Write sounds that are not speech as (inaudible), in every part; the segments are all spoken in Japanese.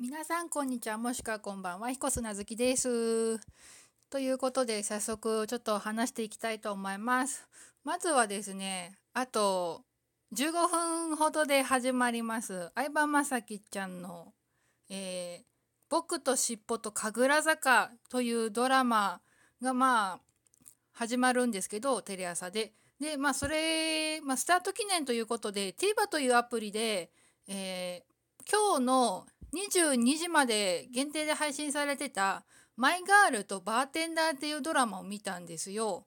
皆さんこんにちはもしくはこんばんは彦砂月です。ということで早速ちょっと話していきたいと思います。まずはですねあと15分ほどで始まります相葉雅紀ちゃんの、えー、僕と尻尾と神楽坂というドラマがまあ始まるんですけどテレ朝で。でまあそれ、まあ、スタート記念ということで TVer というアプリで、えー、今日の22時まで限定で配信されてた「マイガールとバーテンダー」っていうドラマを見たんですよ。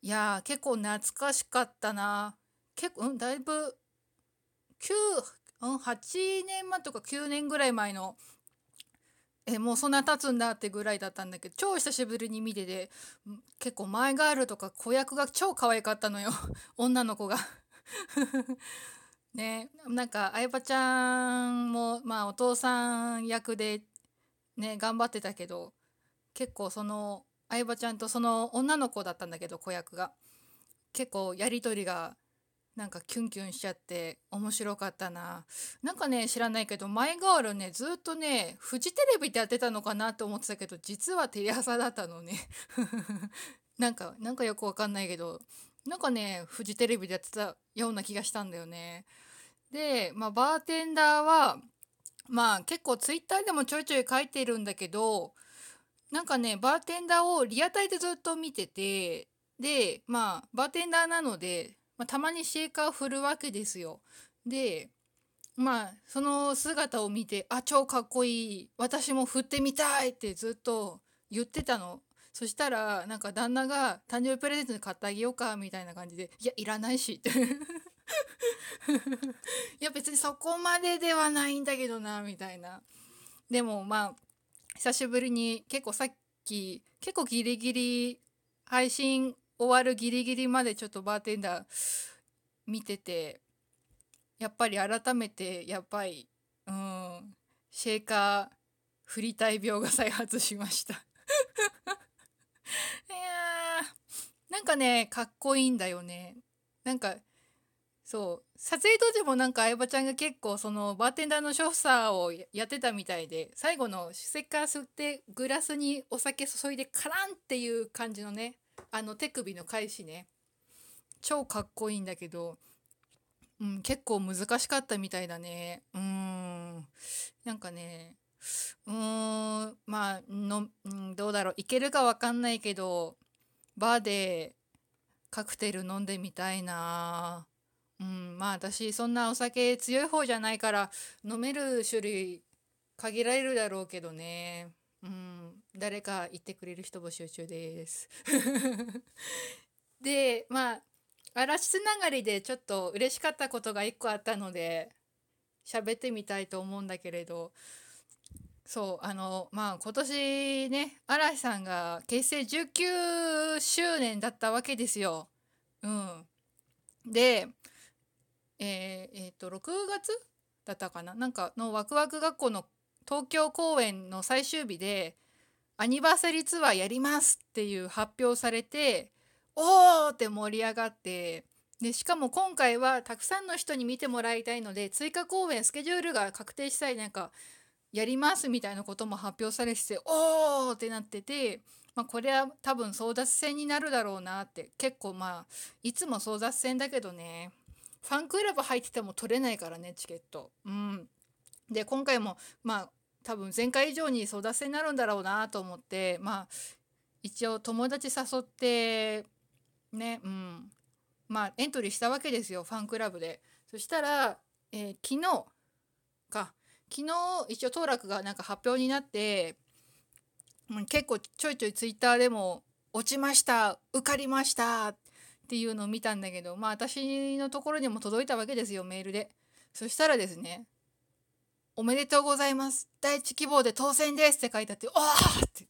いやー結構懐かしかったな。結構、うん、だいぶ9、うん、8年前とか9年ぐらい前のえもうそんな経つんだってぐらいだったんだけど超久しぶりに見てて結構マイガールとか子役が超可愛かったのよ (laughs) 女の子がね。なんか相葉ちゃんもまあお父さん役でね頑張ってたけど結構その相葉ちゃんとその女の子だったんだけど子役が。結構やり取りがなんかキュンキュンしちゃって面白かったな。なんかね知らないけどマイガールねずっとねフジテレビでやってたのかなって思ってたけど実はテレ朝だったのね。(laughs) なんかなんかよくわかんないけどなんかねフジテレビでやってたような気がしたんだよねで、まあ、バーテンダーはまあ結構ツイッターでもちょいちょい書いてるんだけどなんかねバーテンダーをリアタイでずっと見ててでまあバーテンダーなのでまあ、たまにシェーカー振るわけですよ。でまあその姿を見て「あ超かっこいい私も振ってみたい!」ってずっと言ってたの。そしたらなんか旦那が誕生日プレゼントで買ってあげようかみたいな感じで「いやいらないし」って (laughs) いや別にそこまでではないんだけどなみたいな。でもまあ久しぶりに結構さっき結構ギリギリ配信終わるギリギリまでちょっとバーテンダー見ててやっぱり改めてやっぱりうんシェーカー振りたい病が再発しましたいやーなんかねかっこいいんだよね。なんかそう。撮影当時もなんか相葉ちゃんが結構そのバーテンダーの所作をやってたみたいで最後のシェッカー吸ってグラスにお酒注いでカランっていう感じのねあの手首の返しね。超かっこいいんだけど、うん、結構難しかったみたいだね。うん。なんかねうーんまあの、うん、どうだろう。いけるかわかんないけどバーでカクテル飲んでみたいな。うんまあ私そんなお酒強い方じゃないから飲める種類限られるだろうけどね。うん誰か言ってくれる人募集中です。(laughs) でまあ嵐つながりでちょっと嬉しかったことが1個あったので喋ってみたいと思うんだけれど。そうあのまあ今年ね嵐さんが結成19周年だったわけですよ。うん、でえー、えー、と6月だったかな？なんかのワクワク学校の東京公演の最終日でアニバーサリーツアーやりますっていう発表されておーって盛り上がってでしかも今回はたくさんの人に見てもらいたいので追加公演スケジュールが確定したいなんかやりますみたいなことも発表されてておーってなってて、まあ、これは多分争奪戦になるだろうなって結構まあいつも争奪戦だけどねファンクラブ入ってても取れないからねチケット。うん、で今回もまあ多分前回以上に争奪戦になるんだろうなと思ってまあ一応友達誘ってねうんまあエントリーしたわけですよファンクラブで。そしたら、えー、昨日か昨日一応当落がなんか発表になって結構ちょいちょいツイッターでも「落ちました受かりました」っていうのを見たんだけどまあ私のところにも届いたわけですよメールで。そしたらですねおめでとうございます。第一希望で当選ですって書いてあって、おーって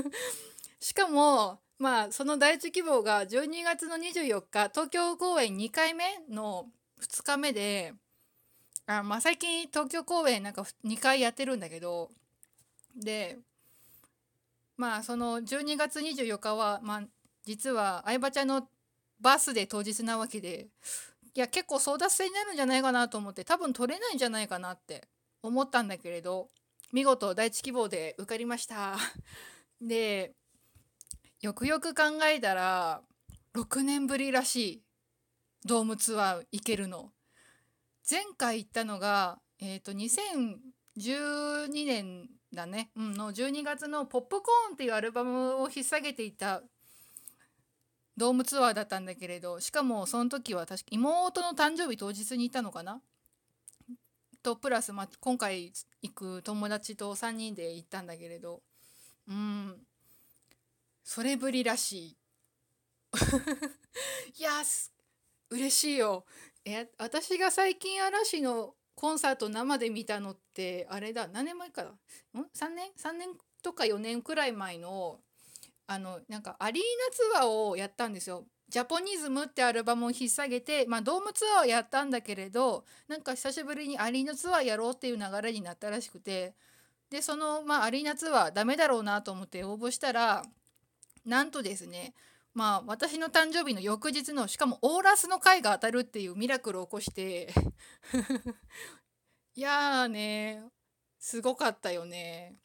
(laughs) しかも、まあ、その第一希望が12月の24日、東京公演2回目の2日目で、あまあ、最近東京公演なんか2回やってるんだけど、で、まあ、その12月24日は、まあ、実は相葉ちゃんのバスで当日なわけで、いや、結構争奪戦になるんじゃないかなと思って、多分取れないんじゃないかなって思ったんだけれど見事第一希望で受かりました。(laughs) でよくよく考えたら6年ぶりらしいドームツアー行けるの。前回行ったのがえっ、ー、と2012年だね、うん、の12月の「ポップコーン」っていうアルバムを引っ提げていたドームツアーだったんだけれどしかもその時は確か妹の誕生日当日に行ったのかな？とプラス、まあ、今回行く友達と3人で行ったんだけれど。うん。それぶりらしい。(laughs) いや嬉しいよ。え私が最近嵐のコンサート生で見たのってあれだ何年前かん？3年？3年とか4年くらい前のあのなんかアリーナツアーをやったんですよ。ジャポニズムってアルバムを引っ提げて、まあ、ドームツアーをやったんだけれどなんか久しぶりにアリーナツアーやろうっていう流れになったらしくてでその、まあ、アリーナツアーダメだろうなと思って応募したらなんとですねまあ私の誕生日の翌日のしかもオーラスの回が当たるっていうミラクルを起こして (laughs) いやーねすごかったよね。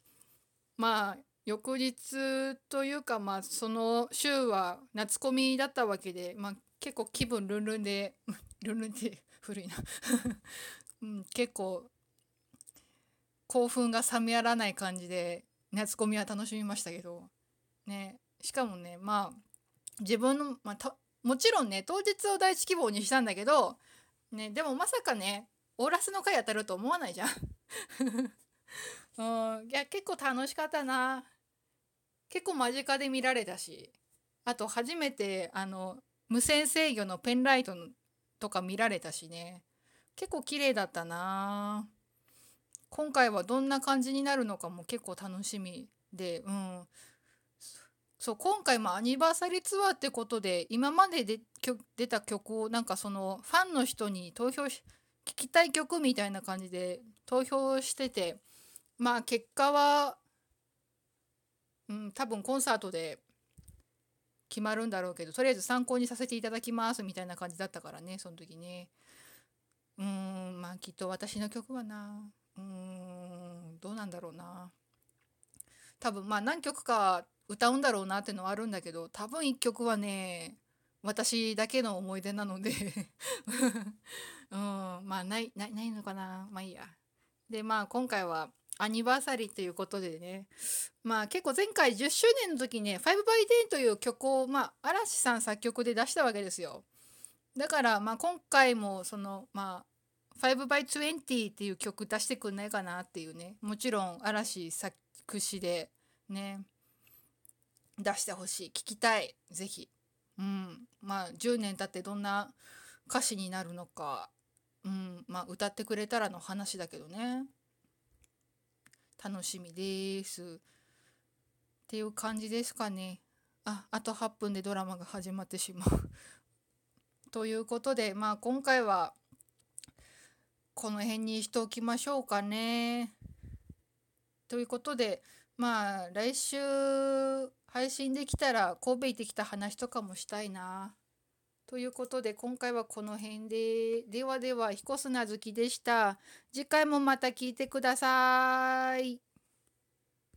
まあ翌日というかまあその週は夏コミだったわけで、まあ、結構気分ルンルンで (laughs) ルンルンって古いな。(laughs) うん、結構興奮が冷めやらない感じで夏コミは楽しみましたけどね。しかもねまあ自分の、まあ、もちろんね当日を第一希望にしたんだけど、ね、でもまさかねオーラスの回当たると思わないじゃん。(laughs) うん、いや結構楽しかったな。結構間近で見られたしあと初めてあの無線制御のペンライトとか見られたしね。結構綺麗だったな。今回はどんな感じになるのかも結構楽しみでうん。そう今回もアニバーサリーツアーってことで今までで出た曲をなんかそのファンの人に投票し聴きたい曲みたいな感じで投票しててまあ結果はうん、多分コンサートで決まるんだろうけどとりあえず参考にさせていただきますみたいな感じだったからねその時ね。うんまあきっと私の曲はな。うんどうなんだろうな。多分まあ何曲か歌うんだろうなっていうのはあるんだけど多分1曲はね私だけの思い出なのでうんまあないないのかな。まあいいや。でまあ今回はアニバーサリーということでね。まあ結構前回10周年の時ね「5 by 10」という曲をまあ嵐さん作曲で出したわけですよ。だからまあ今回もそのまあ5 by 20っていう曲出してくんないかなっていうね。もちろん嵐作詞でね。出してほしい。聞きたい。是非うん。まあ10年経ってどんな歌詞になるのか。うん。まあ歌ってくれたらの話だけどね。楽しみです。っていう感じですかね。あ、あと8分でドラマが始まってしまう。(laughs) ということで、まあ今回はこの辺にしておきましょうかね。ということで、まあ来週配信できたら神戸行ってきた話とかもしたいな。ということで今回はこの辺でではでは彦砂好きでした次回もまた聞いてください。